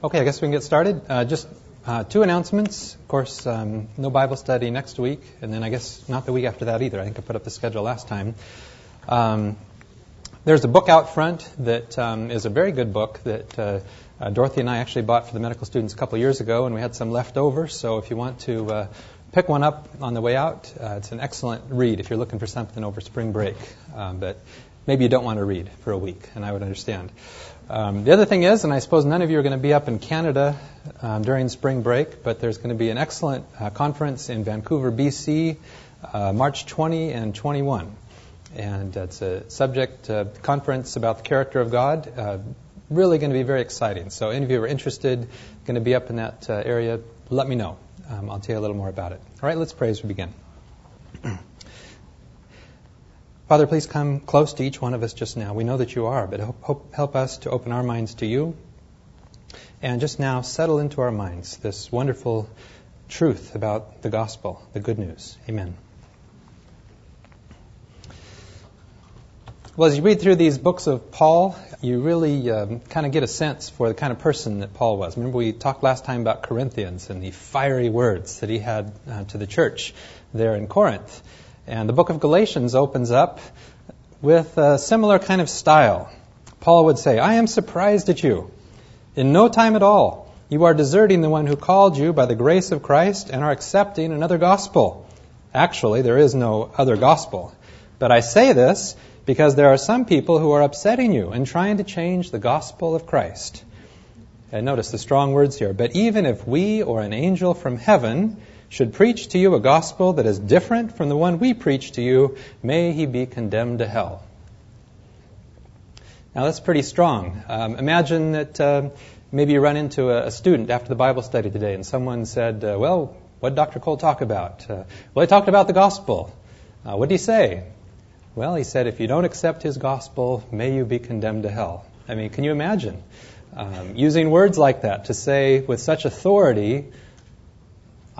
Okay, I guess we can get started. Uh, just uh, two announcements. Of course, um, no Bible study next week, and then I guess not the week after that either. I think I put up the schedule last time. Um, there's a book out front that um, is a very good book that uh, uh Dorothy and I actually bought for the medical students a couple years ago, and we had some left over. So if you want to uh, pick one up on the way out, uh, it's an excellent read if you're looking for something over spring break. But maybe you don't want to read for a week, and I would understand. Um, the other thing is, and I suppose none of you are going to be up in Canada um, during spring break, but there's going to be an excellent uh, conference in Vancouver, BC, uh, March 20 and 21. And it's a subject uh, conference about the character of God. Uh, really going to be very exciting. So, any of you who are interested, going to be up in that uh, area, let me know. Um, I'll tell you a little more about it. All right, let's pray as we begin. Father, please come close to each one of us just now. We know that you are, but help, help us to open our minds to you. And just now, settle into our minds this wonderful truth about the gospel, the good news. Amen. Well, as you read through these books of Paul, you really um, kind of get a sense for the kind of person that Paul was. Remember, we talked last time about Corinthians and the fiery words that he had uh, to the church there in Corinth. And the book of Galatians opens up with a similar kind of style. Paul would say, I am surprised at you. In no time at all, you are deserting the one who called you by the grace of Christ and are accepting another gospel. Actually, there is no other gospel. But I say this because there are some people who are upsetting you and trying to change the gospel of Christ. And notice the strong words here. But even if we or an angel from heaven should preach to you a gospel that is different from the one we preach to you, may he be condemned to hell. Now that's pretty strong. Um, imagine that uh, maybe you run into a, a, student after the Bible study today and someone said, uh, Well, what did Dr. Cole talk about? Uh, well, he talked about the gospel. Uh, what did he say? Well, he said, If you don't accept his gospel, may you be condemned to hell. I mean, can you imagine um, using words like that to say with such authority,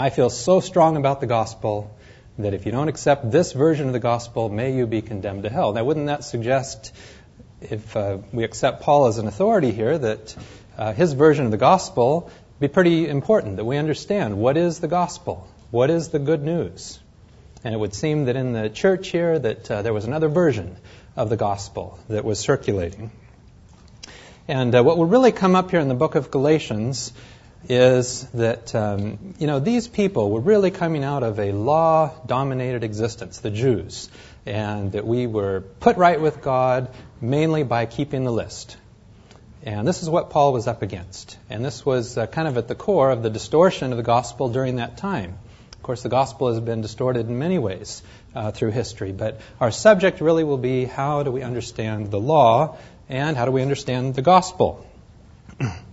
I feel so strong about the gospel that if you don't accept this version of the gospel, may you be condemned to hell. Now, wouldn't that suggest, if uh, we accept Paul as an authority here, that uh, his version of the gospel be pretty important, that we understand what is the gospel, what is the good news. And it would seem that in the church here that uh, there was another version of the gospel that was circulating. And uh, what will really come up here in the book of Galatians is that um, you know these people were really coming out of a law-dominated existence, the Jews, and that we were put right with God mainly by keeping the list. And this is what Paul was up against, and this was uh, kind of at the core of the distortion of the gospel during that time. Of course, the gospel has been distorted in many ways uh, through history, but our subject really will be how do we understand the law and how do we understand the gospel.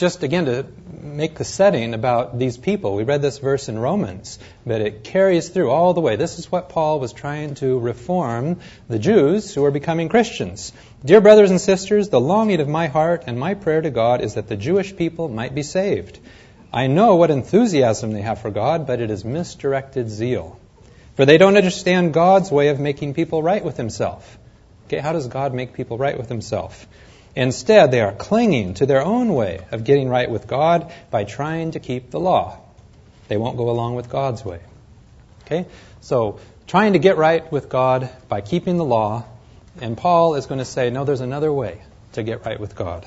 just again to make the setting about these people. We read this verse in Romans, but it carries through all the way. This is what Paul was trying to reform the Jews who are becoming Christians. Dear brothers and sisters, the longing of my heart and my prayer to God is that the Jewish people might be saved. I know what enthusiasm they have for God, but it is misdirected zeal. For they don't understand God's way of making people right with himself. Okay, how does God make people right with himself? Instead, they are clinging to their own way of getting right with God by trying to keep the law. They won't go along with God's way. Okay? So, trying to get right with God by keeping the law, and Paul is going to say, no, there's another way to get right with God.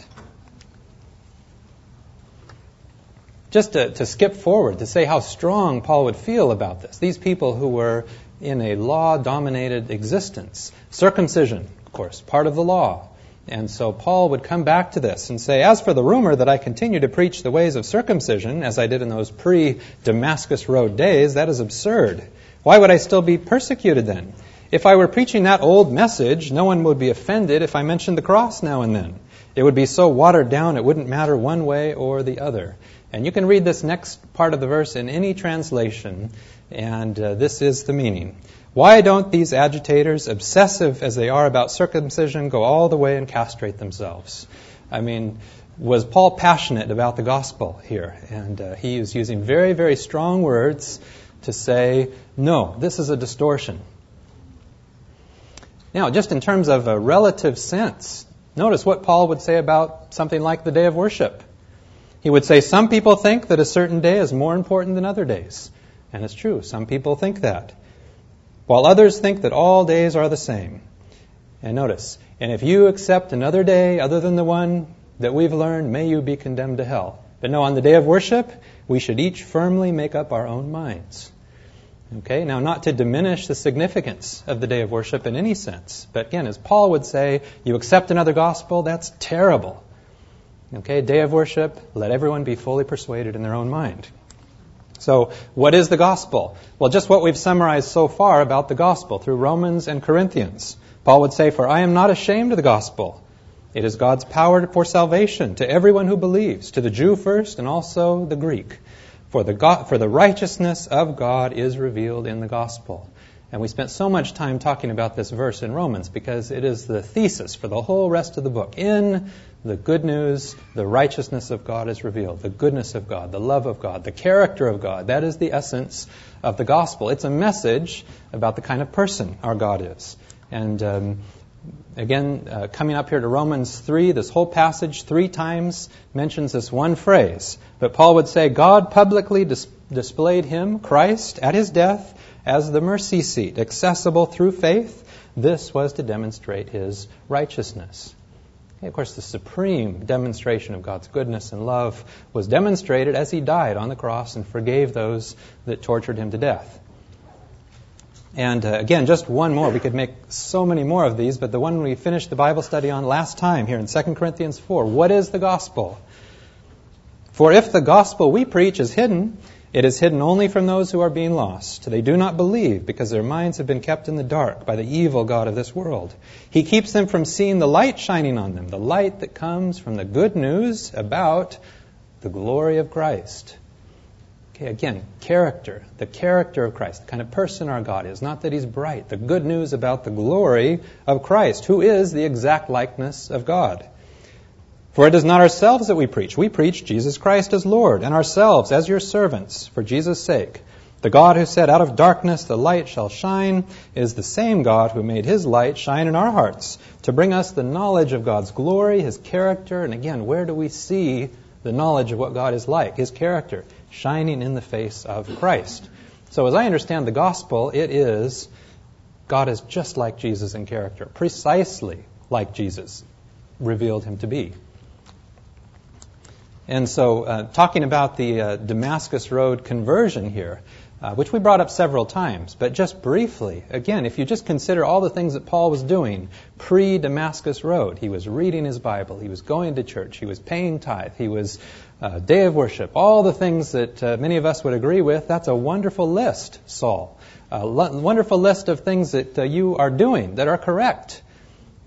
Just to, to skip forward, to say how strong Paul would feel about this. These people who were in a law dominated existence. Circumcision, of course, part of the law. And so Paul would come back to this and say, As for the rumor that I continue to preach the ways of circumcision, as I did in those pre Damascus Road days, that is absurd. Why would I still be persecuted then? If I were preaching that old message, no one would be offended if I mentioned the cross now and then. It would be so watered down it wouldn't matter one way or the other. And you can read this next part of the verse in any translation, and uh, this is the meaning. Why don't these agitators, obsessive as they are about circumcision, go all the way and castrate themselves? I mean, was Paul passionate about the gospel here? And uh, he is using very, very strong words to say, no, this is a distortion. Now, just in terms of a relative sense, notice what Paul would say about something like the day of worship. He would say, Some people think that a certain day is more important than other days. And it's true, some people think that. While others think that all days are the same. And notice, and if you accept another day other than the one that we've learned, may you be condemned to hell. But no, on the day of worship, we should each firmly make up our own minds. Okay, now not to diminish the significance of the day of worship in any sense, but again, as Paul would say, you accept another gospel, that's terrible. Okay, day of worship, let everyone be fully persuaded in their own mind. So, what is the gospel? Well, just what we've summarized so far about the gospel through Romans and Corinthians. Paul would say, For I am not ashamed of the gospel. It is God's power for salvation to everyone who believes, to the Jew first and also the Greek. For the, for the righteousness of God is revealed in the gospel. And we spent so much time talking about this verse in Romans because it is the thesis for the whole rest of the book. In the good news, the righteousness of God is revealed, the goodness of God, the love of God, the character of God. That is the essence of the gospel. It's a message about the kind of person our God is. And um, again, uh, coming up here to Romans 3, this whole passage three times mentions this one phrase. But Paul would say, God publicly displayed him, Christ, at his death as the mercy seat, accessible through faith. This was to demonstrate his righteousness. Of course, the supreme demonstration of God's goodness and love was demonstrated as he died on the cross and forgave those that tortured him to death. And uh, again, just one more. We could make so many more of these, but the one we finished the Bible study on last time here in 2 Corinthians 4. What is the gospel? For if the gospel we preach is hidden, it is hidden only from those who are being lost. They do not believe because their minds have been kept in the dark by the evil God of this world. He keeps them from seeing the light shining on them, the light that comes from the good news about the glory of Christ. Okay, again, character, the character of Christ, the kind of person our God is. Not that he's bright. The good news about the glory of Christ, who is the exact likeness of God. For it is not ourselves that we preach. We preach Jesus Christ as Lord, and ourselves as your servants, for Jesus' sake. The God who said, Out of darkness the light shall shine, is the same God who made his light shine in our hearts, to bring us the knowledge of God's glory, his character, and again, where do we see the knowledge of what God is like, his character? shining in the face of Christ. So, as I understand the gospel, it is God is just like Jesus in character, precisely like Jesus revealed him to be. And so, uh, talking about the uh, Damascus Road conversion here, uh, which we brought up several times, but just briefly, again, if you just consider all the things that Paul was doing pre Damascus Road, he was reading his Bible, he was going to church, he was paying tithe, he was uh, day of worship, all the things that uh, many of us would agree with, that's a wonderful list, Saul. A wonderful list of things that uh, you are doing that are correct.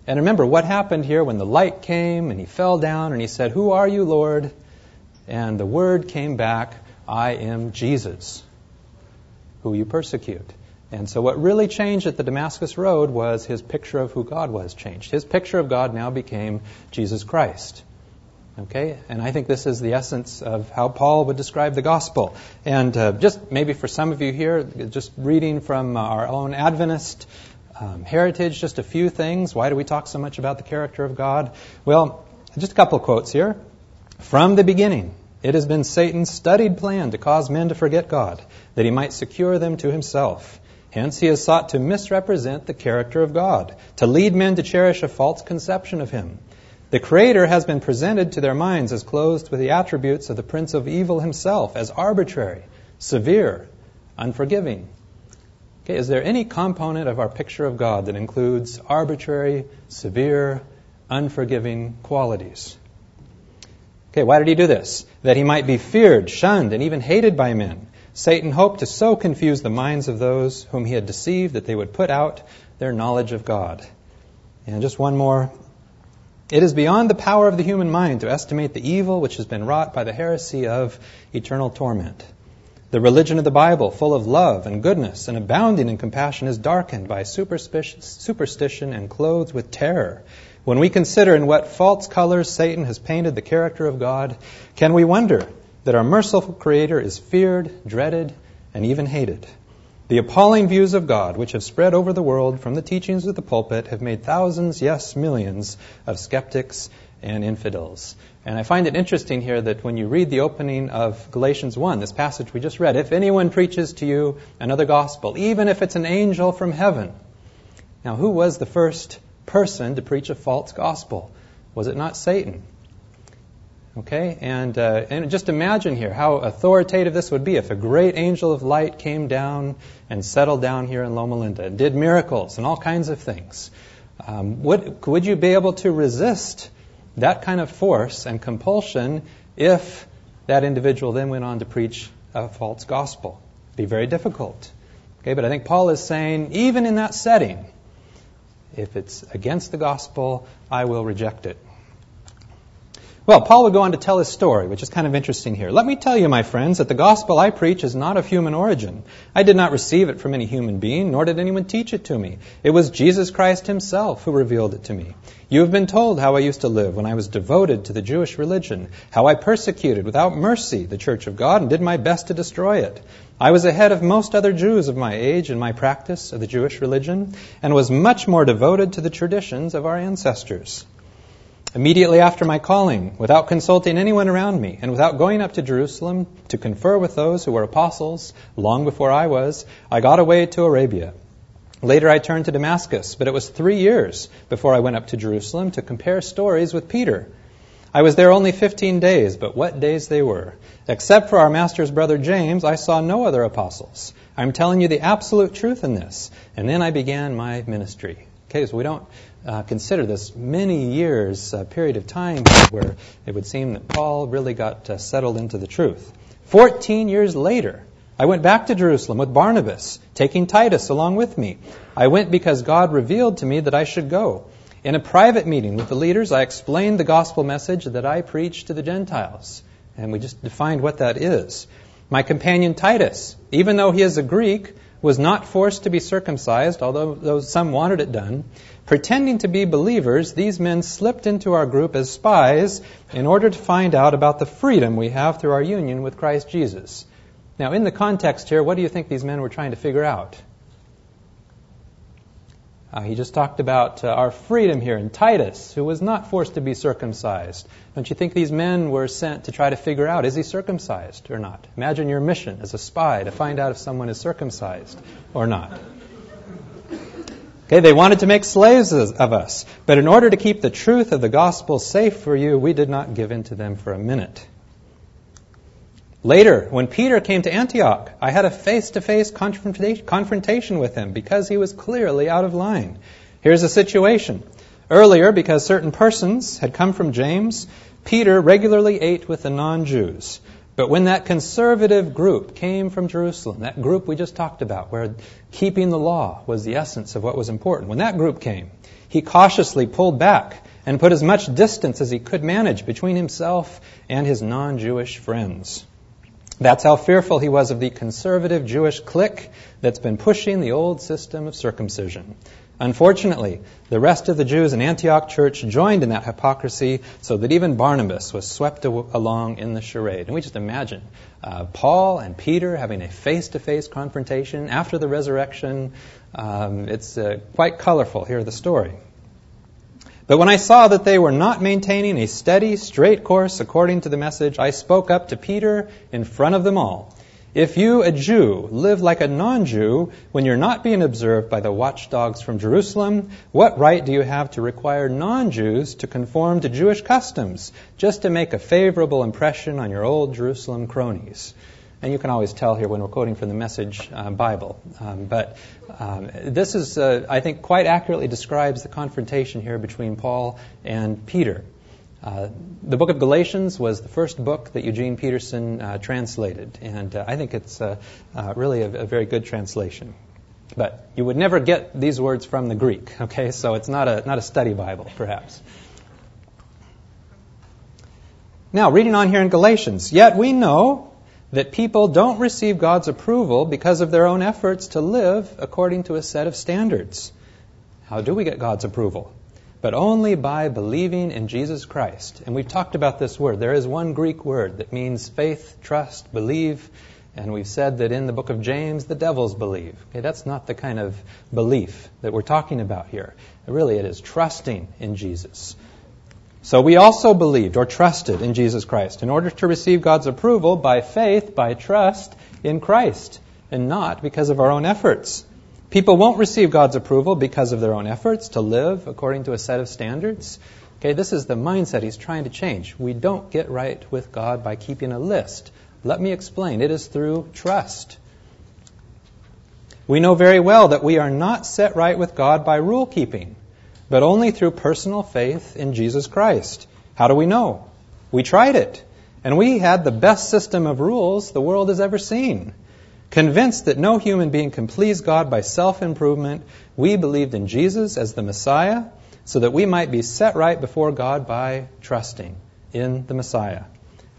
And remember what happened here when the light came and he fell down and he said, Who are you, Lord? And the word came back, I am Jesus, who you persecute. And so what really changed at the Damascus Road was his picture of who God was changed. His picture of God now became Jesus Christ. Okay? And I think this is the essence of how Paul would describe the gospel. And uh, just maybe for some of you here, just reading from our own Adventist um, heritage, just a few things. Why do we talk so much about the character of God? Well, just a couple quotes here. From the beginning, it has been Satan's studied plan to cause men to forget God, that he might secure them to himself. Hence, he has sought to misrepresent the character of God, to lead men to cherish a false conception of him the Creator has been presented to their minds as clothed with the attributes of the Prince of Evil himself, as arbitrary, severe, unforgiving. Okay, is there any component of our picture of God that includes arbitrary, severe, unforgiving qualities? Okay, why did he do this? That he might be feared, shunned, and even hated by men. Satan hoped to so confuse the minds of those whom he had deceived that they would put out their knowledge of God. And just one more it is beyond the power of the human mind to estimate the evil which has been wrought by the heresy of eternal torment. The religion of the Bible, full of love and goodness and abounding in compassion, is darkened by superstition and clothed with terror. When we consider in what false colors Satan has painted the character of God, can we wonder that our merciful Creator is feared, dreaded, and even hated? The appalling views of God, which have spread over the world from the teachings of the pulpit, have made thousands, yes, millions, of skeptics and infidels. And I find it interesting here that when you read the opening of Galatians 1, this passage we just read, if anyone preaches to you another gospel, even if it's an angel from heaven. Now, who was the first person to preach a false gospel? Was it not Satan? Okay, and, uh, and just imagine here how authoritative this would be if a great angel of light came down and settled down here in Loma Linda and did miracles and all kinds of things. Um, would, would you be able to resist that kind of force and compulsion if that individual then went on to preach a false gospel? It'd be very difficult. Okay, but I think Paul is saying, even in that setting, if it's against the gospel, I will reject it. Well, Paul would go on to tell his story, which is kind of interesting here. Let me tell you, my friends, that the gospel I preach is not of human origin. I did not receive it from any human being, nor did anyone teach it to me. It was Jesus Christ himself who revealed it to me. You have been told how I used to live when I was devoted to the Jewish religion, how I persecuted without mercy the church of God and did my best to destroy it. I was ahead of most other Jews of my age in my practice of the Jewish religion and was much more devoted to the traditions of our ancestors. Immediately after my calling, without consulting anyone around me, and without going up to Jerusalem to confer with those who were apostles long before I was, I got away to Arabia. Later I turned to Damascus, but it was three years before I went up to Jerusalem to compare stories with Peter. I was there only 15 days, but what days they were. Except for our master's brother James, I saw no other apostles. I'm telling you the absolute truth in this. And then I began my ministry. Okay, so we don't uh, consider this many years uh, period of time where it would seem that Paul really got uh, settled into the truth. Fourteen years later, I went back to Jerusalem with Barnabas, taking Titus along with me. I went because God revealed to me that I should go. In a private meeting with the leaders, I explained the gospel message that I preached to the Gentiles. And we just defined what that is. My companion Titus, even though he is a Greek, was not forced to be circumcised, although some wanted it done. Pretending to be believers, these men slipped into our group as spies in order to find out about the freedom we have through our union with Christ Jesus. Now, in the context here, what do you think these men were trying to figure out? Uh, he just talked about uh, our freedom here in Titus, who was not forced to be circumcised. Don't you think these men were sent to try to figure out is he circumcised or not? Imagine your mission as a spy to find out if someone is circumcised or not. Okay, they wanted to make slaves of us, but in order to keep the truth of the gospel safe for you, we did not give in to them for a minute. Later, when Peter came to Antioch, I had a face to face confrontation with him because he was clearly out of line. Here's the situation. Earlier, because certain persons had come from James, Peter regularly ate with the non Jews. But when that conservative group came from Jerusalem, that group we just talked about, where keeping the law was the essence of what was important, when that group came, he cautiously pulled back and put as much distance as he could manage between himself and his non Jewish friends. That's how fearful he was of the conservative Jewish clique that's been pushing the old system of circumcision. Unfortunately, the rest of the Jews in Antioch church joined in that hypocrisy so that even Barnabas was swept along in the charade. And we just imagine uh, Paul and Peter having a face to face confrontation after the resurrection. Um, it's uh, quite colorful. Hear the story. But when I saw that they were not maintaining a steady, straight course according to the message, I spoke up to Peter in front of them all. If you, a Jew, live like a non Jew when you're not being observed by the watchdogs from Jerusalem, what right do you have to require non Jews to conform to Jewish customs just to make a favorable impression on your old Jerusalem cronies? And you can always tell here when we're quoting from the Message uh, Bible. Um, but um, this is, uh, I think, quite accurately describes the confrontation here between Paul and Peter. Uh, the book of Galatians was the first book that Eugene Peterson uh, translated, and uh, I think it's uh, really a, a, very good translation. But you would never get these words from the Greek, okay? So it's not a, not a study Bible, perhaps. Now, reading on here in Galatians, yet we know that people don't receive God's approval because of their own efforts to live according to a set of standards. How do we get God's approval? But only by believing in Jesus Christ. And we've talked about this word. There is one Greek word that means faith, trust, believe. And we've said that in the book of James, the devils believe. Okay, that's not the kind of belief that we're talking about here. Really, it is trusting in Jesus. So we also believed or trusted in Jesus Christ in order to receive God's approval by faith, by trust in Christ, and not because of our own efforts. People won't receive God's approval because of their own efforts to live according to a set of standards. Okay, this is the mindset he's trying to change. We don't get right with God by keeping a list. Let me explain. It is through trust. We know very well that we are not set right with God by rule keeping but only through personal faith in Jesus Christ. How do we know? We tried it, and we had the best system of rules the world has ever seen. Convinced that no human being can please God by self improvement, we believed in Jesus as the Messiah so that we might be set right before God by trusting in the Messiah,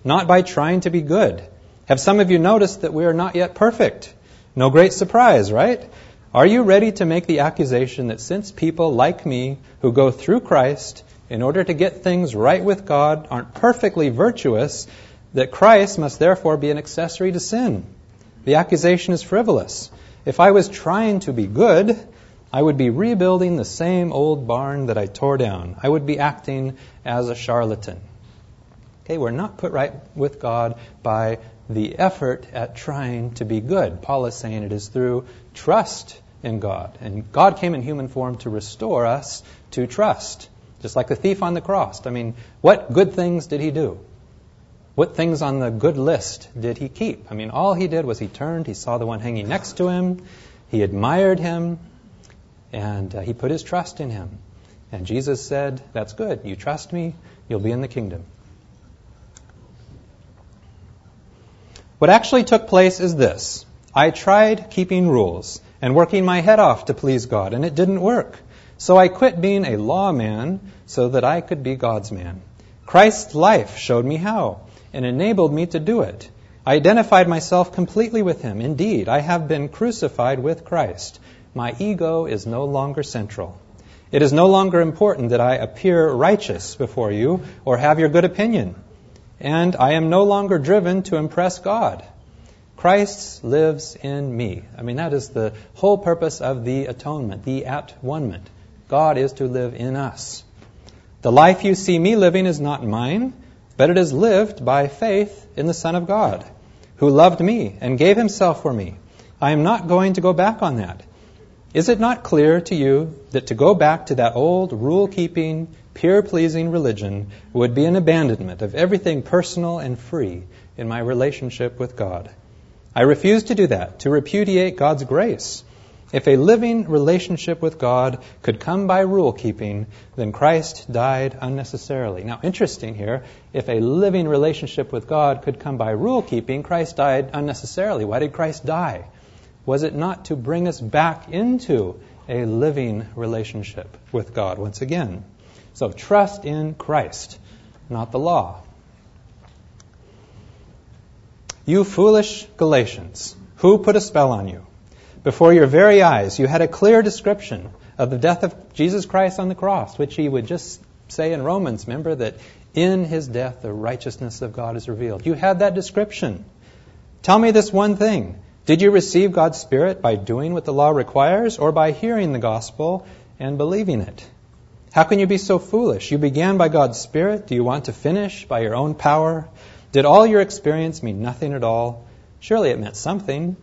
not by trying to be good. Have some of you noticed that we are not yet perfect? No great surprise, right? Are you ready to make the accusation that since people like me who go through Christ in order to get things right with God aren't perfectly virtuous, that Christ must therefore be an accessory to sin? The accusation is frivolous. If I was trying to be good, I would be rebuilding the same old barn that I tore down. I would be acting as a charlatan. Okay, we're not put right with God by the effort at trying to be good. Paul is saying it is through trust in God. And God came in human form to restore us to trust, just like the thief on the cross. I mean, what good things did he do? What things on the good list did he keep? I mean, all he did was he turned, he saw the one hanging next to him, he admired him, and uh, he put his trust in him. And Jesus said, That's good. You trust me, you'll be in the kingdom. What actually took place is this I tried keeping rules and working my head off to please God, and it didn't work. So I quit being a lawman so that I could be God's man. Christ's life showed me how and enabled me to do it. I identified myself completely with him. Indeed, I have been crucified with Christ. My ego is no longer central. It is no longer important that I appear righteous before you or have your good opinion. And I am no longer driven to impress God. Christ lives in me. I mean, that is the whole purpose of the atonement, the at one. God is to live in us. The life you see me living is not mine, but it is lived by faith in the Son of God, who loved me and gave himself for me. I am not going to go back on that. Is it not clear to you that to go back to that old rule keeping, peer pleasing religion would be an abandonment of everything personal and free in my relationship with God? I refuse to do that, to repudiate God's grace. If a living relationship with God could come by rule keeping, then Christ died unnecessarily. Now, interesting here, if a living relationship with God could come by rule keeping, Christ died unnecessarily. Why did Christ die? Was it not to bring us back into a living relationship with God once again? So, trust in Christ, not the law. You foolish Galatians, who put a spell on you? Before your very eyes, you had a clear description of the death of Jesus Christ on the cross, which he would just say in Romans, remember, that in his death the righteousness of God is revealed. You had that description. Tell me this one thing. Did you receive God's Spirit by doing what the law requires or by hearing the gospel and believing it? How can you be so foolish? You began by God's Spirit. Do you want to finish by your own power? Did all your experience mean nothing at all? Surely it meant something.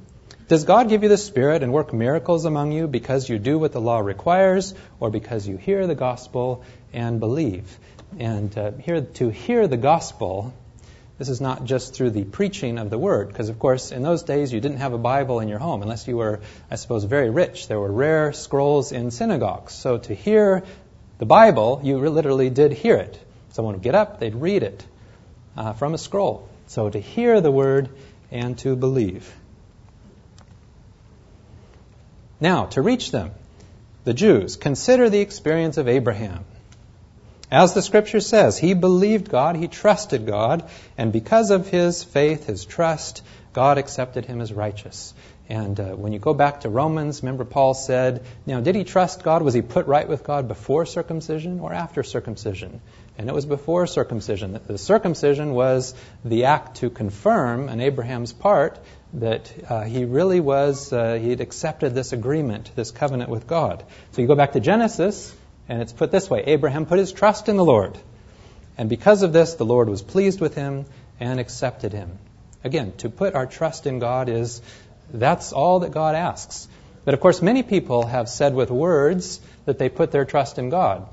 Does God give you the Spirit and work miracles among you because you do what the law requires or because you hear the gospel and believe? And uh, here, to hear the gospel, this is not just through the preaching of the word, because of course in those days you didn't have a Bible in your home unless you were, I suppose, very rich. There were rare scrolls in synagogues. So to hear the Bible, you literally did hear it. Someone would get up, they'd read it uh, from a scroll. So to hear the word and to believe. Now, to reach them, the Jews, consider the experience of Abraham. As the scripture says, he believed God, he trusted God, and because of his faith, his trust, God accepted him as righteous. And uh, when you go back to Romans, remember Paul said, now, did he trust God? Was he put right with God before circumcision or after circumcision? And it was before circumcision. The circumcision was the act to confirm on Abraham's part that uh, he really was, uh, he had accepted this agreement, this covenant with God. So you go back to Genesis, and it's put this way Abraham put his trust in the Lord. And because of this, the Lord was pleased with him and accepted him. Again, to put our trust in God is that's all that God asks. But of course, many people have said with words that they put their trust in God.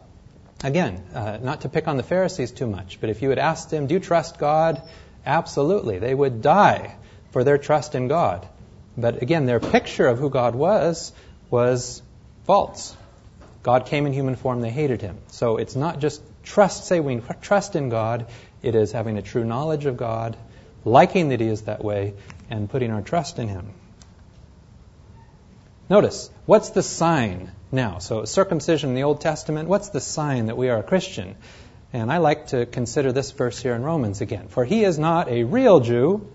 Again, uh, not to pick on the Pharisees too much, but if you had asked them, Do you trust God? Absolutely. They would die for their trust in God. But again, their picture of who God was was false. God came in human form, they hated him. So it's not just trust, say we trust in God, it is having a true knowledge of God, liking that he is that way, and putting our trust in him. Notice, what's the sign now? So, circumcision in the Old Testament, what's the sign that we are a Christian? And I like to consider this verse here in Romans again. For he is not a real Jew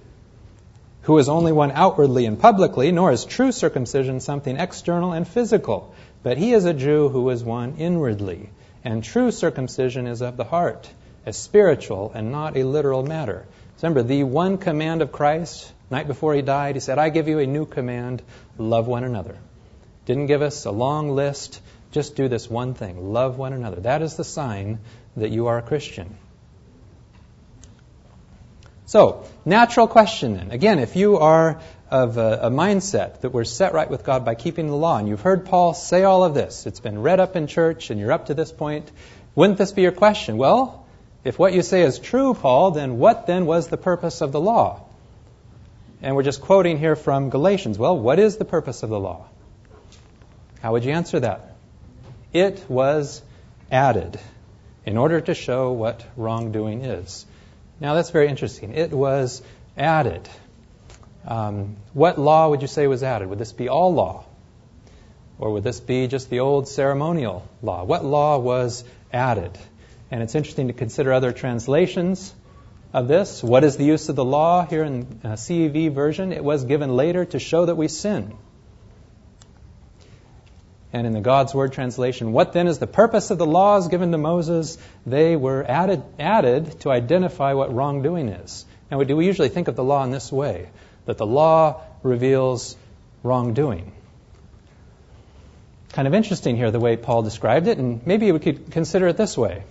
who is only one outwardly and publicly, nor is true circumcision something external and physical, but he is a Jew who is one inwardly. And true circumcision is of the heart, a spiritual and not a literal matter. Remember, the one command of Christ, night before he died, he said, I give you a new command love one another. Didn't give us a long list. Just do this one thing love one another. That is the sign that you are a Christian. So, natural question then. Again, if you are of a, a, mindset that we're set right with God by keeping the law, and you've heard Paul say all of this, it's been read up in church, and you're up to this point, wouldn't this be your question? Well, if what you say is true, Paul, then what then was the purpose of the law? And we're just quoting here from Galatians. Well, what is the purpose of the law? How would you answer that? It was added in order to show what wrongdoing is. Now, that's very interesting. It was added. Um, what law would you say was added? Would this be all law? Or would this be just the old ceremonial law? What law was added? And it's interesting to consider other translations of this. What is the use of the law here in uh, CEV version? It was given later to show that we sin. And in the God's Word translation, what then is the purpose of the laws given to Moses? They were added, added to identify what wrongdoing is. And we, do we usually think of the law in this way that the law reveals wrongdoing. Kind of interesting here the way Paul described it, and maybe we could consider it this way.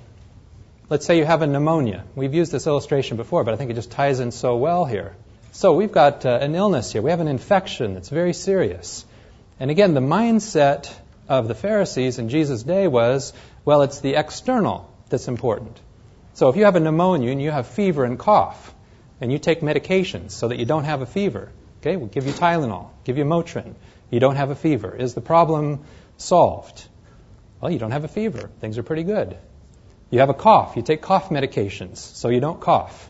Let's say you have a pneumonia. We've used this illustration before, but I think it just ties in so well here. So we've got uh, an illness here. We have an infection that's very serious. And again, the mindset of the Pharisees in Jesus' day was, well, it's the external that's important. So if you have a pneumonia and you have fever and cough, and you take medications so that you don't have a fever, okay, we'll give you Tylenol, give you Motrin, you don't have a fever. Is the problem solved? Well, you don't have a fever. Things are pretty good. You have a cough. You take cough medications so you don't cough.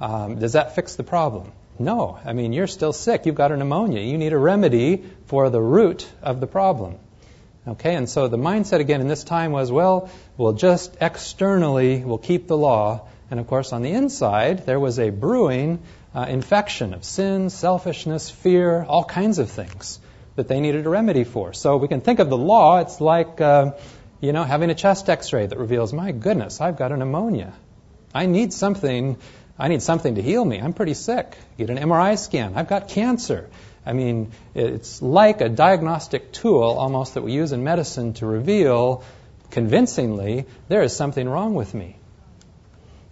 Um, does that fix the problem? No. I mean, you're still sick. You've got a pneumonia. You need a remedy for the root of the problem. Okay, and so the mindset again in this time was, well, we'll just externally, we'll keep the law. And of course, on the inside, there was a brewing uh, infection of sin, selfishness, fear, all kinds of things that they needed a remedy for. So we can think of the law, it's like, uh, you know, having a chest x ray that reveals, my goodness, I've got a pneumonia. I need something. I need something to heal me. I'm pretty sick. Get an MRI scan. I've got cancer. I mean, it's like a diagnostic tool almost that we use in medicine to reveal convincingly there is something wrong with me.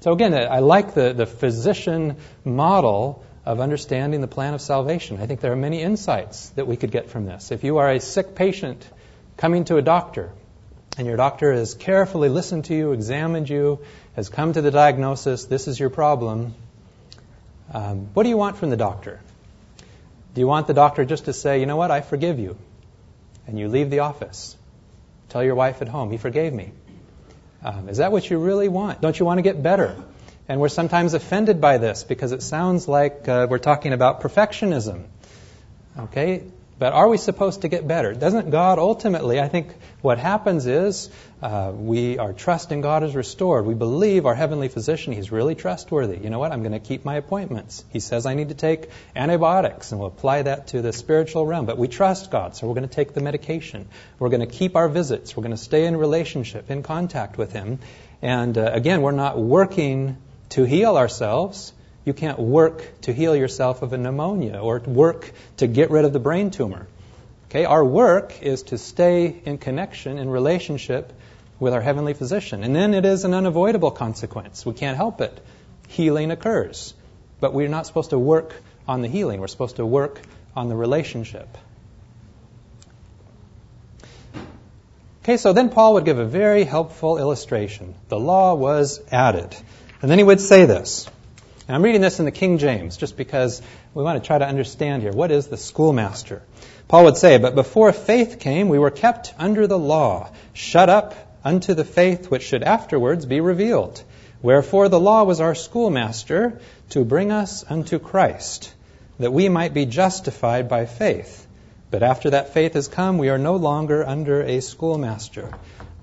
So again, I like the, the physician model of understanding the plan of salvation. I think there are many insights that we could get from this. If you are a sick patient coming to a doctor, and your doctor has carefully listened to you, examined you, has come to the diagnosis, this is your problem, um, what do you want from the doctor? Do you want the doctor just to say, you know what, I forgive you, and you leave the office? Tell your wife at home, he forgave me. Um, is that what you really want? Don't you want to get better? And we're sometimes offended by this because it sounds like uh, we're talking about perfectionism. Okay? But are we supposed to get better? Doesn't God ultimately, I think what happens is uh, we, our trust in God is restored. We believe our heavenly physician, he's really trustworthy. You know what? I'm going to keep my appointments. He says I need to take antibiotics, and we'll apply that to the spiritual realm. But we trust God, so we're going to take the medication. We're going to keep our visits. We're going to stay in relationship, in contact with him. And uh, again, we're not working to heal ourselves. You can't work to heal yourself of a pneumonia or work to get rid of the brain tumor. Okay, our work is to stay in connection, in relationship with our heavenly physician. And then it is an unavoidable consequence. We can't help it. Healing occurs. But we're not supposed to work on the healing, we're supposed to work on the relationship. Okay, so then Paul would give a very helpful illustration. The law was added. And then he would say this. And I'm reading this in the King James just because we want to try to understand here. What is the schoolmaster? Paul would say, But before faith came, we were kept under the law, shut up unto the faith which should afterwards be revealed. Wherefore the law was our schoolmaster to bring us unto Christ, that we might be justified by faith. But after that faith has come, we are no longer under a schoolmaster.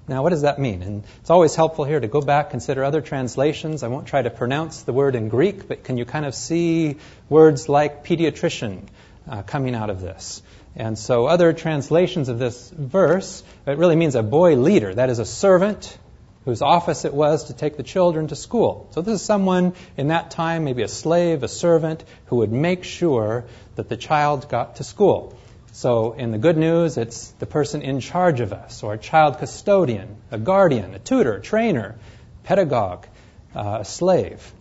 Now, what does that mean? And it's always helpful here to go back, consider other translations. I won't try to pronounce the word in Greek, but can you kind of see words like pediatrician uh, coming out of this? And so, other translations of this verse, it really means a boy leader. That is a servant whose office it was to take the children to school. So, this is someone in that time, maybe a slave, a servant, who would make sure that the child got to school. So, in the good news, it's the person in charge of us, or a child custodian, a guardian, a tutor, trainer, pedagogue, uh, a slave.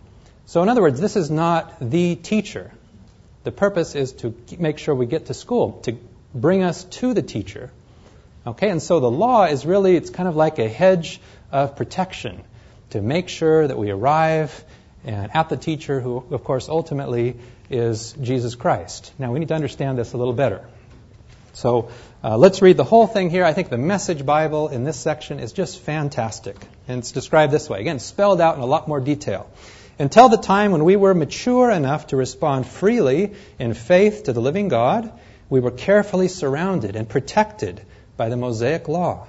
So, in other words, this is not the teacher. The purpose is to make sure we get to school, to bring us to the teacher. Okay, and so the law is really, it's kind of like a hedge of protection to make sure that we arrive and at the teacher, who, of course, ultimately is Jesus Christ. Now, we need to understand this a little better. So uh, let's read the whole thing here. I think the Message Bible in this section is just fantastic. And it's described this way. Again, spelled out in a lot more detail. Until the time when we were mature enough to respond freely in faith to the living God, we were carefully surrounded and protected by the Mosaic Law.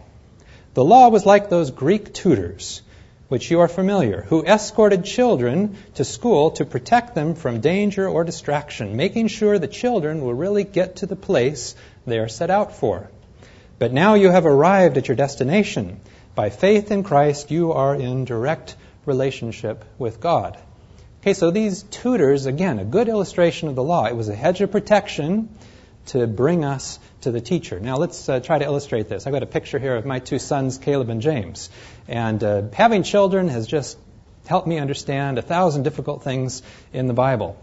The law was like those Greek tutors, which you are familiar, who escorted children to school to protect them from danger or distraction, making sure the children will really get to the place they are set out for. But now you have arrived at your destination. By faith in Christ, you are in direct relationship with God. Okay, so these tutors, again, a good illustration of the law. It was a hedge of protection to bring us to the teacher. Now let's uh, try to illustrate this. I've got a picture here of my two sons, Caleb and James. And uh, having children has just helped me understand a thousand difficult things in the Bible.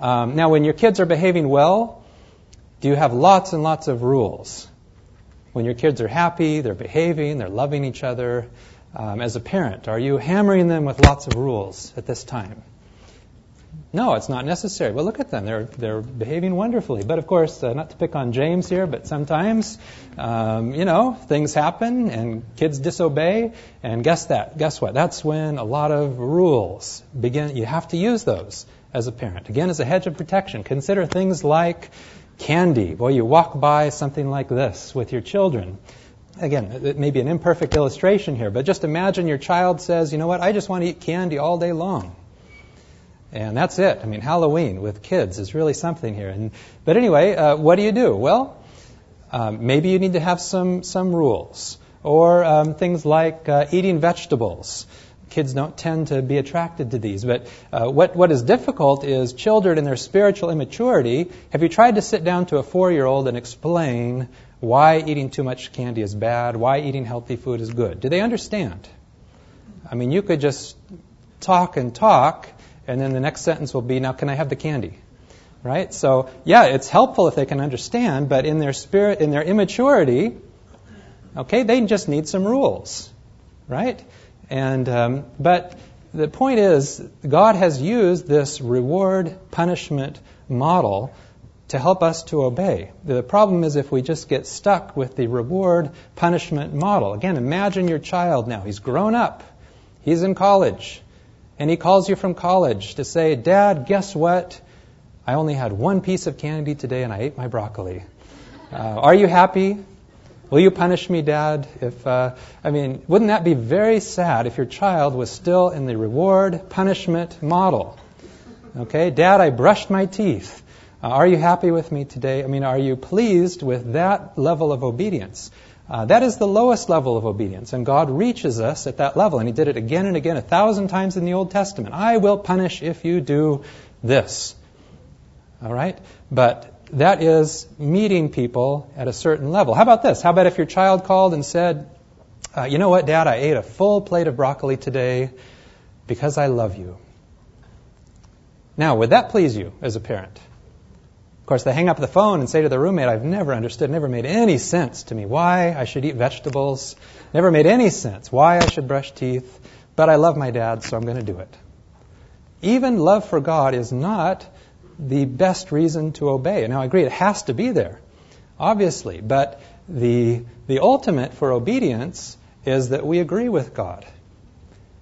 Um, now, when your kids are behaving well, do you have lots and lots of rules? When your kids are happy, they're behaving, they're loving each other, um, as a parent, are you hammering them with lots of rules at this time? No, it's not necessary. Well, look at them. They're, they're behaving wonderfully. But of course, uh, not to pick on James here, but sometimes, um, you know, things happen and kids disobey. And guess that. Guess what? That's when a lot of rules begin. You have to use those as a parent. Again, as a hedge of protection. Consider things like candy. Well, you walk by something like this with your children. Again, it may be an imperfect illustration here, but just imagine your child says, you know what, I just want to eat candy all day long. And that's it. I mean, Halloween with kids is really something here. And, but anyway, uh, what do you do? Well, um, maybe you need to have some, some rules. Or um, things like uh, eating vegetables kids don't tend to be attracted to these. But uh, what, what is difficult is children in their spiritual immaturity. Have you tried to sit down to a four year old and explain why eating too much candy is bad, why eating healthy food is good? Do they understand? I mean, you could just talk and talk, and then the next sentence will be, Now, can I have the candy? Right? So, yeah, it's helpful if they can understand, but in their spirit, in their immaturity, okay, they just need some rules. Right? And, um, but the point is, God has used this reward punishment model to help us to obey. The problem is if we just get stuck with the reward punishment model. Again, imagine your child now. He's grown up, he's in college, and he calls you from college to say, Dad, guess what? I only had one piece of candy today and I ate my broccoli. Uh, are you happy? Will you punish me, Dad? If uh, I mean, wouldn't that be very sad if your child was still in the reward punishment model? Okay, Dad, I brushed my teeth. Uh, are you happy with me today? I mean, are you pleased with that level of obedience? Uh, that is the lowest level of obedience, and God reaches us at that level, and He did it again and again, a thousand times in the Old Testament. I will punish if you do this. All right, but that is meeting people at a certain level. How about this? How about if your child called and said, uh, you know what, Dad, I ate a full plate of broccoli today because I love you. Now, would that please you as a parent? Of course, they hang up the phone and say to the roommate, I've never understood, never made any sense to me why I should eat vegetables, never made any sense why I should brush teeth, but I love my dad, so I'm going to do it. Even love for God is not the best reason to obey. Now, I agree, it has to be there, obviously, but the, the ultimate for obedience is that we agree with God.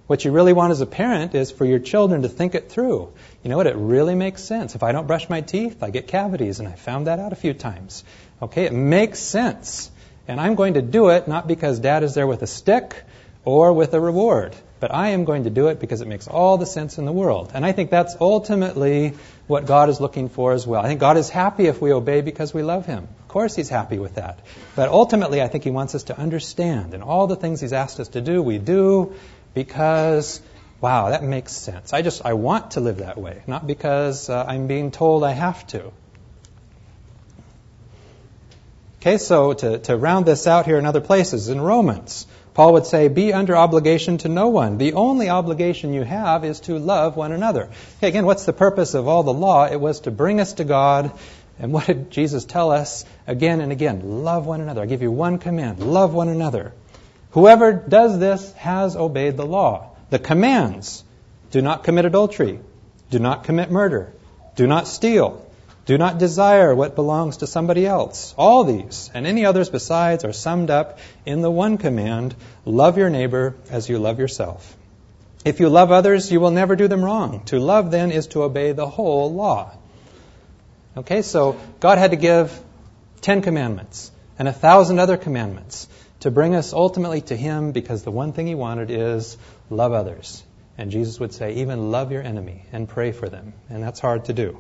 What you really want as a parent is for your children to think it through. You know what? It really makes sense. If I don't brush my teeth, I get cavities, and I found that out a few times. Okay, it makes sense. And I'm going to do it not because dad is there with a stick or with a reward, but I am going to do it because it makes all the sense in the world. And I think that's ultimately what God is looking for as well. I think God is happy if we obey because we love Him. Of course, He's happy with that. But ultimately, I think He wants us to understand. And all the things He's asked us to do, we do because, wow, that makes sense. I just, I want to live that way, not because uh, I'm being told I have to. Okay, so to, to round this out here in other places, in Romans, Paul would say, Be under obligation to no one. The only obligation you have is to love one another. Okay, again, what's the purpose of all the law? It was to bring us to God. And what did Jesus tell us again and again? Love one another. I give you one command love one another. Whoever does this has obeyed the law. The commands do not commit adultery, do not commit murder, do not steal, do not desire what belongs to somebody else. All these and any others besides are summed up in the one command love your neighbor as you love yourself. If you love others, you will never do them wrong. To love, then, is to obey the whole law. Okay, so God had to give Ten Commandments and a thousand other commandments to bring us ultimately to Him because the one thing He wanted is love others. And Jesus would say, even love your enemy and pray for them. And that's hard to do.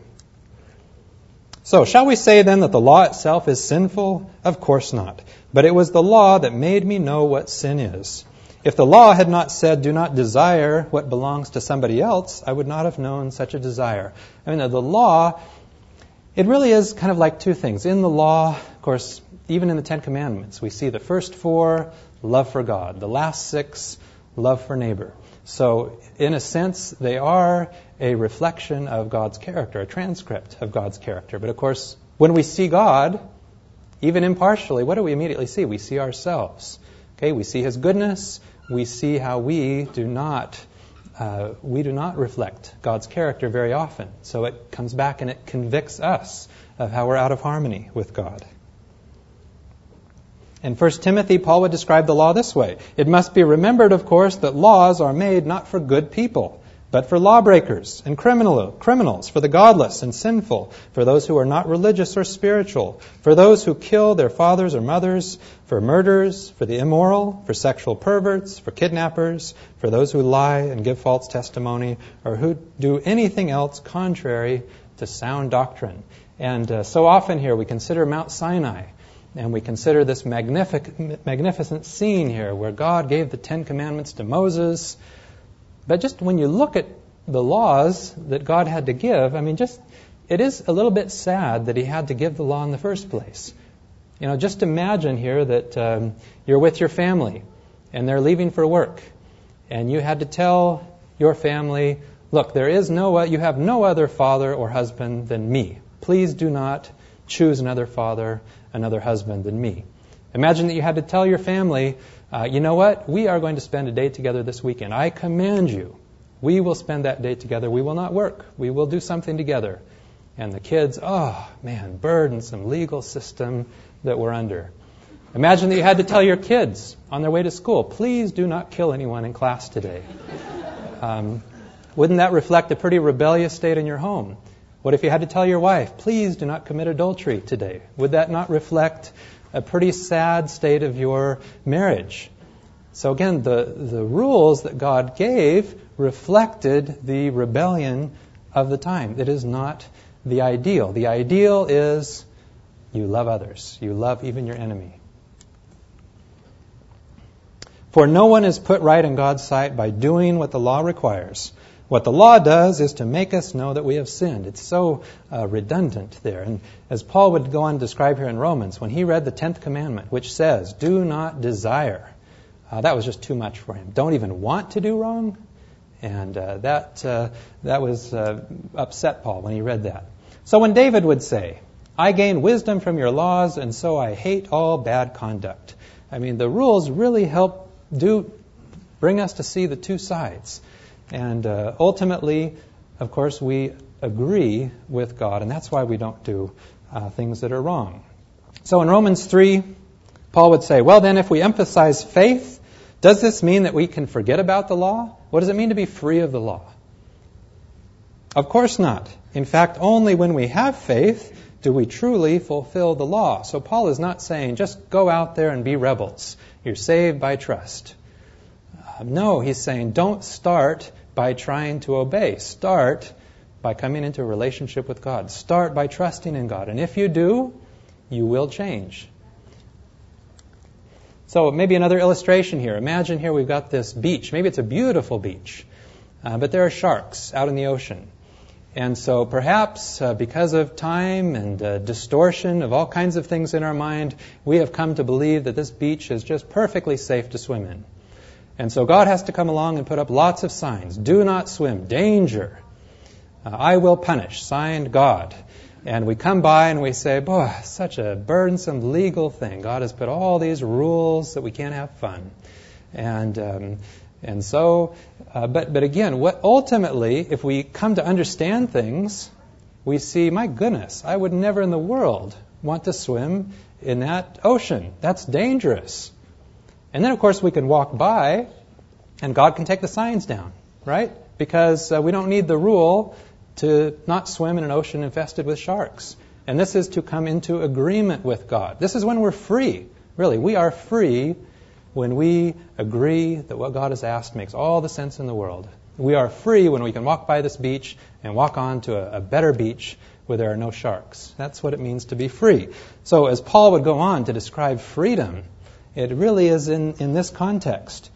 So, shall we say then that the law itself is sinful? Of course not. But it was the law that made me know what sin is. If the law had not said, do not desire what belongs to somebody else, I would not have known such a desire. I mean, the law, it really is kind of like two things. In the law, course, even in the Ten Commandments, we see the first four, love for God. The last six, love for neighbor. So, in a sense, they are a reflection of God's character, a transcript of God's character. But of course, when we see God, even impartially, what do we immediately see? We see ourselves. Okay, we see His goodness. We see how we do not uh, we do not reflect God's character very often. So it comes back and it convicts us of how we're out of harmony with God. In 1 Timothy, Paul would describe the law this way It must be remembered, of course, that laws are made not for good people, but for lawbreakers and criminal, criminals, for the godless and sinful, for those who are not religious or spiritual, for those who kill their fathers or mothers, for murderers, for the immoral, for sexual perverts, for kidnappers, for those who lie and give false testimony, or who do anything else contrary to sound doctrine. And uh, so often here we consider Mount Sinai and we consider this magnific- magnificent scene here where God gave the Ten Commandments to Moses. But just when you look at the laws that God had to give, I mean, just it is a little bit sad that He had to give the law in the first place. You know, just imagine here that um, you're with your family and they're leaving for work, and you had to tell your family, "Look, there is no you have no other father or husband than me. Please do not choose another father another husband than me. Imagine that you had to tell your family, uh, you know what? We are going to spend a day together this weekend. I command you. We will spend that day together. We will not work. We will do something together. And the kids, oh man, burdensome legal system that we're under. Imagine that you had to tell your kids on their way to school, please do not kill anyone in class today. Um, wouldn't that reflect a pretty rebellious state in your home? What if you had to tell your wife, please do not commit adultery today? Would that not reflect a pretty sad state of your marriage? So again, the, the rules that God gave reflected the rebellion of the time. It is not the ideal. The ideal is you love others, you love even your enemy. For no one is put right in God's sight by doing what the law requires. What the law does is to make us know that we have sinned. It's so uh, redundant there. And as Paul would go on to describe here in Romans, when he read the 10th commandment, which says, Do not desire uh, that was just too much for him. Don't even want to do wrong. And uh, that, uh, that was uh, upset Paul when he read that. So when David would say, I gain wisdom from your laws, and so I hate all bad conduct. I mean, the rules really help do bring us to see the two sides. And uh, ultimately, of course, we agree with God, and that's why we don't do uh, things that are wrong. So in Romans 3, Paul would say, Well, then, if we emphasize faith, does this mean that we can forget about the law? What does it mean to be free of the law? Of course not. In fact, only when we have faith do we truly fulfill the law. So Paul is not saying just go out there and be rebels. You're saved by trust. No, he's saying don't start by trying to obey. Start by coming into a relationship with God. Start by trusting in God. And if you do, you will change. So maybe another illustration here. Imagine here we've got this beach. Maybe it's a beautiful beach, uh, but there are sharks out in the ocean. And so perhaps uh, because of time and uh, distortion of all kinds of things in our mind, we have come to believe that this beach is just perfectly safe to swim in. And so God has to come along and put up lots of signs. Do not swim. Danger. Uh, I will punish. Signed God. And we come by and we say, boy, such a burdensome legal thing. God has put all these rules that we can't have fun. And, um, and so, uh, but, but again, what ultimately, if we come to understand things, we see, my goodness, I would never in the world want to swim in that ocean. That's dangerous. And then, of course, we can walk by and God can take the signs down, right? Because uh, we don't need the rule to not swim in an ocean infested with sharks. And this is to come into agreement with God. This is when we're free. Really, we are free when we agree that what God has asked makes all the sense in the world. We are free when we can walk by this beach and walk on to a, a better beach where there are no sharks. That's what it means to be free. So, as Paul would go on to describe freedom, it really is in, in this context.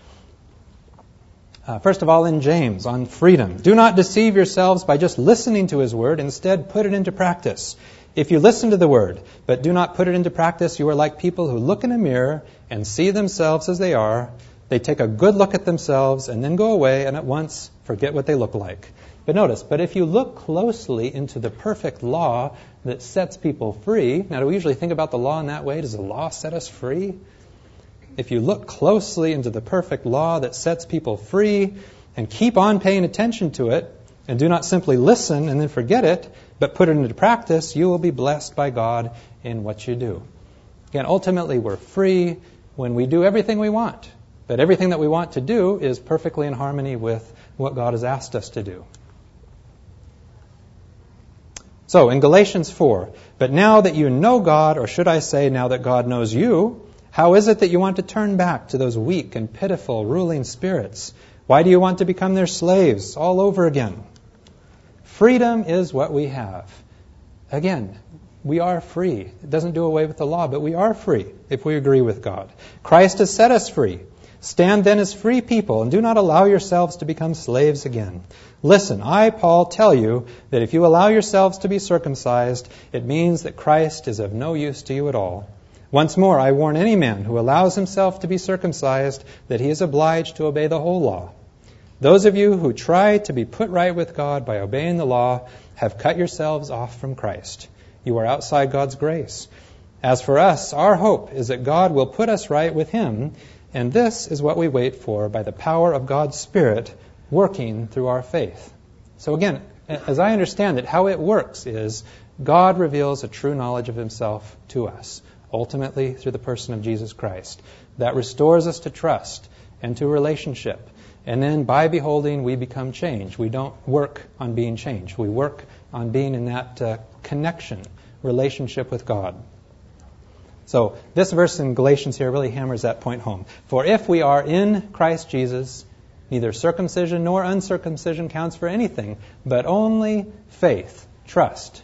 Uh, first of all, in James on freedom. Do not deceive yourselves by just listening to his word. Instead, put it into practice. If you listen to the word, but do not put it into practice, you are like people who look in a mirror and see themselves as they are. They take a good look at themselves and then go away and at once forget what they look like. But notice, but if you look closely into the perfect law that sets people free, now do we usually think about the law in that way? Does the law set us free? If you look closely into the perfect law that sets people free and keep on paying attention to it, and do not simply listen and then forget it, but put it into practice, you will be blessed by God in what you do. Again, ultimately, we're free when we do everything we want. But everything that we want to do is perfectly in harmony with what God has asked us to do. So, in Galatians 4, but now that you know God, or should I say, now that God knows you, how is it that you want to turn back to those weak and pitiful ruling spirits? Why do you want to become their slaves all over again? Freedom is what we have. Again, we are free. It doesn't do away with the law, but we are free if we agree with God. Christ has set us free. Stand then as free people and do not allow yourselves to become slaves again. Listen, I, Paul, tell you that if you allow yourselves to be circumcised, it means that Christ is of no use to you at all. Once more, I warn any man who allows himself to be circumcised that he is obliged to obey the whole law. Those of you who try to be put right with God by obeying the law have cut yourselves off from Christ. You are outside God's grace. As for us, our hope is that God will put us right with Him, and this is what we wait for by the power of God's Spirit working through our faith. So, again, as I understand it, how it works is God reveals a true knowledge of Himself to us ultimately through the person of Jesus Christ. That restores us to trust and to relationship. And then by beholding, we become changed. We don't work on being changed. We work on being in that uh, connection, relationship with God. So this verse in Galatians here really hammers that point home. For if we are in Christ Jesus, neither circumcision nor uncircumcision counts for anything, but only faith, trust,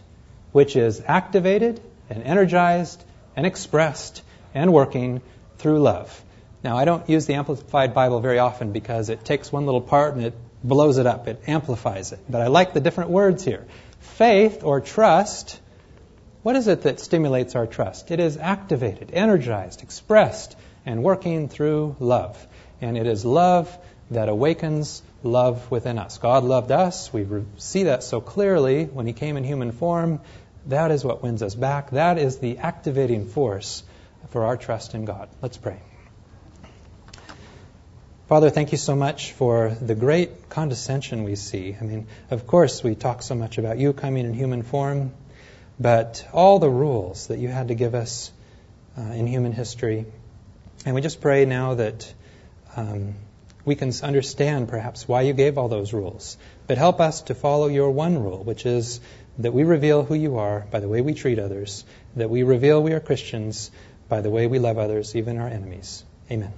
which is activated and energized and expressed and working through love. Now, I don't use the Amplified Bible very often because it takes one little part and it blows it up, it amplifies it. But I like the different words here. Faith or trust, what is it that stimulates our trust? It is activated, energized, expressed, and working through love. and it is love that awakens love within us. God loved us. We see that so clearly when He came in human form. That is what wins us back. That is the activating force for our trust in God. Let's pray. Father, thank you so much for the great condescension we see. I mean, of course, we talk so much about you coming in human form, but all the rules that you had to give us uh, in human history. And we just pray now that um, we can understand perhaps why you gave all those rules. But help us to follow your one rule, which is that we reveal who you are by the way we treat others, that we reveal we are Christians by the way we love others, even our enemies. Amen.